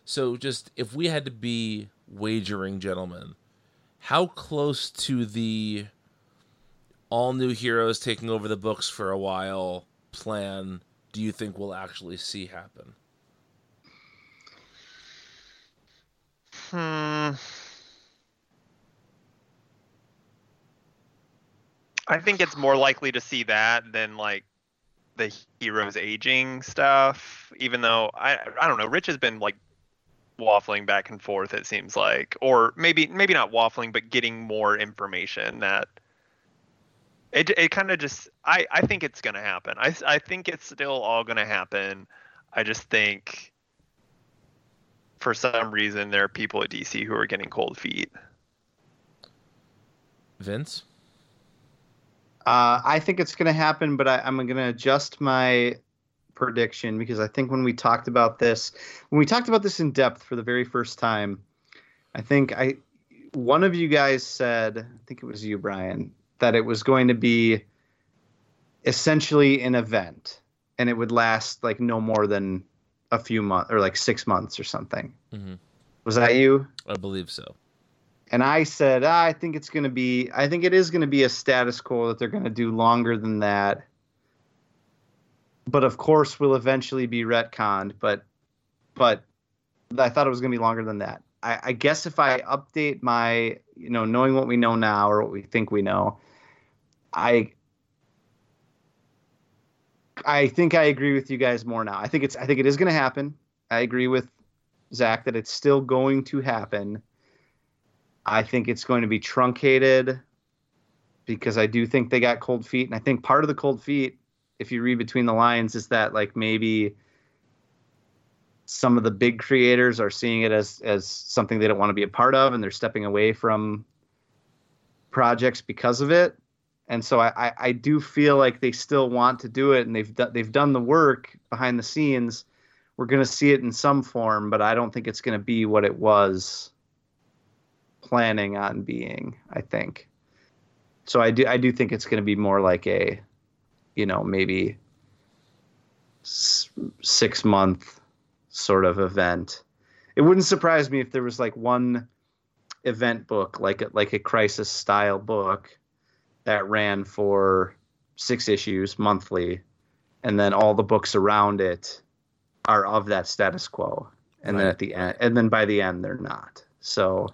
So just if we had to be wagering gentlemen, how close to the all new heroes taking over the books for a while plan do you think we'll actually see happen? Hmm. I think it's more likely to see that than like the heroes aging stuff. Even though I I don't know, Rich has been like waffling back and forth. It seems like, or maybe maybe not waffling, but getting more information that. It, it kind of just I, I think it's gonna happen. I, I think it's still all gonna happen. I just think for some reason there are people at DC who are getting cold feet. Vince? Uh, I think it's going to happen, but I, I'm going to adjust my prediction because I think when we talked about this, when we talked about this in depth for the very first time, I think I one of you guys said, I think it was you, Brian, that it was going to be essentially an event and it would last like no more than a few months or like six months or something. Mhm. Was that you? I believe so. And I said, ah, I think it's going to be, I think it is going to be a status quo that they're going to do longer than that. But of course, will eventually be retconned. But, but I thought it was going to be longer than that. I, I guess if I update my, you know, knowing what we know now or what we think we know, I, I think I agree with you guys more now. I think it's, I think it is going to happen. I agree with Zach that it's still going to happen. I think it's going to be truncated because I do think they got cold feet. And I think part of the cold feet, if you read between the lines, is that like maybe some of the big creators are seeing it as as something they don't want to be a part of and they're stepping away from projects because of it. And so I, I, I do feel like they still want to do it and they've they've done the work behind the scenes. We're going to see it in some form, but I don't think it's going to be what it was planning on being i think so i do i do think it's going to be more like a you know maybe s- six month sort of event it wouldn't surprise me if there was like one event book like a, like a crisis style book that ran for six issues monthly and then all the books around it are of that status quo and then at the end and then by the end they're not so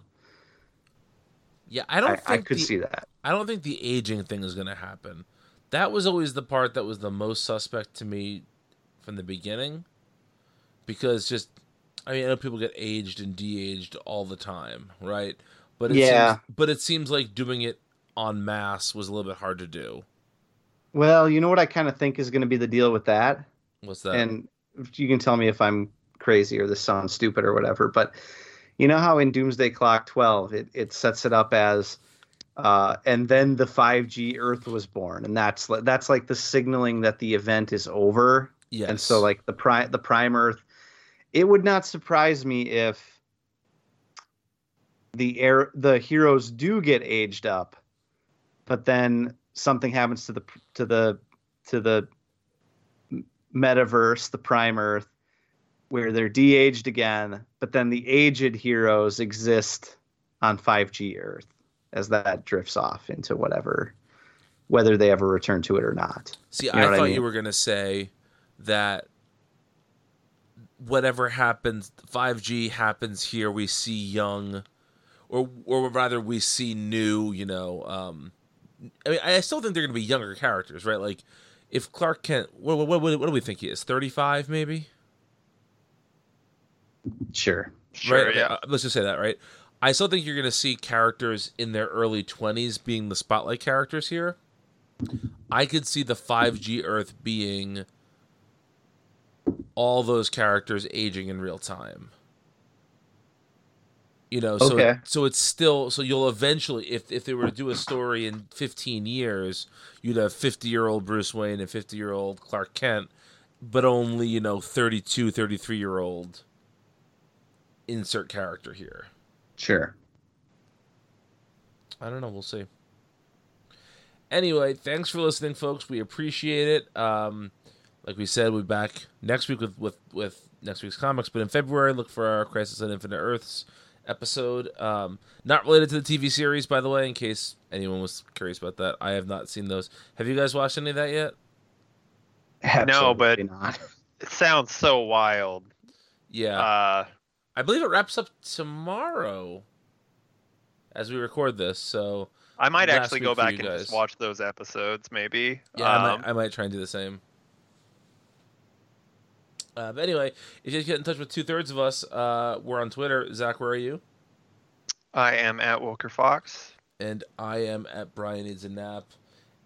Yeah, I don't I, think I could the, see that. I don't think the aging thing is going to happen. That was always the part that was the most suspect to me from the beginning. Because just, I mean, I know people get aged and de-aged all the time, right? But it Yeah. seems, but it seems like doing it en masse was a little bit hard to do. Well, you know what I kind of think is going to be the deal with that, What's that? and you can tell me if I'm crazy or this sounds stupid or whatever. But you know how in Doomsday Clock 12 it it sets it up as, uh, and then the 5G Earth was born, and that's that's like the signaling that the event is over. yes. And so like the prime the prime Earth, it would not surprise me if the air the heroes do get aged up, but then something happens to the to the to the metaverse, the prime Earth, where they're de-aged again, but then the aged heroes exist on 5G Earth as that drifts off into whatever whether they ever return to it or not. See, know I what I thought mean? you were going to say that whatever happens, 5G happens here, we see young, or or rather, we see new. You know, um, I mean, I still think they're going to be younger characters, right? Like, if Clark Kent, what what, what, what do we think he is? 35, maybe? Sure. Sure, right? Yeah. uh, let's just say that, right? I still think you're going to see characters in their early 20s being the spotlight characters here. I could see the 5G Earth being all those characters aging in real time. You know, so Okay. so it's still so you'll eventually if if they were to do a story in 15 years, you'd have 50-year-old Bruce Wayne and 50-year-old Clark Kent, but only, you know, 32, 33-year-old insert character here. Sure. I don't know. We'll see. Anyway, thanks for listening, folks. We appreciate it. Um, like we said, we'll be back next week with, with, with next week's comics. But in February, look for our Crisis on Infinite Earths episode. Um, not related to the TV series, by the way, in case anyone was curious about that. I have not seen those. Have you guys watched any of that yet? No, but- not. [laughs] It sounds so wild. Yeah. Uh, I believe it wraps up tomorrow as we record this. So I might actually go back and guys. just watch those episodes, maybe. Yeah, I, Um, might, I might try and do the same. Uh, but anyway, if you get in touch with two thirds of us, uh, we're on Twitter. Zach, where are you? I am at Walker Fox. And I am at Brian Needs a Nap.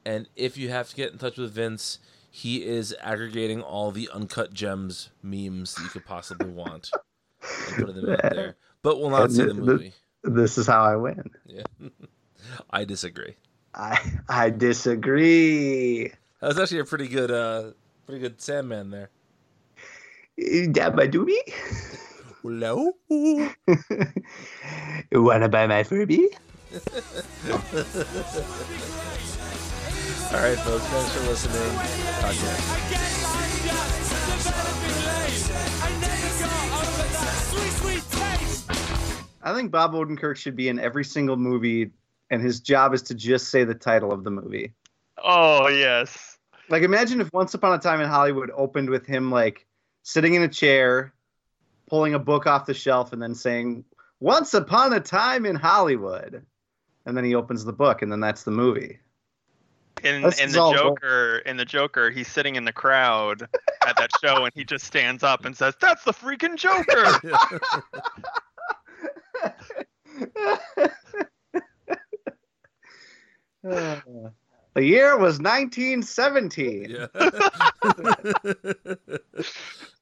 And if you have to get in touch with Vince, he is aggregating all the uncut gems memes that you could possibly want [laughs] putting them out there. [laughs] But we'll not see the movie. This is how I win. Yeah, [laughs] I disagree. I I disagree. That was actually a pretty good, uh, pretty good Sandman there. Dab my doobie? Hello. [laughs] Wanna buy my Furby? All right, folks. Thanks for listening. Podcast. I think Bob Odenkirk should be in every single movie, and his job is to just say the title of the movie. Oh yes. Like, imagine if Once Upon a Time in Hollywood opened with him like sitting in a chair, pulling a book off the shelf, and then saying "Once Upon a Time in Hollywood," and then he opens the book, and then that's the movie. In in the all- Joker, in the Joker, he's sitting in the crowd at that show, and he just stands up and says, "That's the freaking Joker." [laughs] the year was 1917. Yeah. [laughs]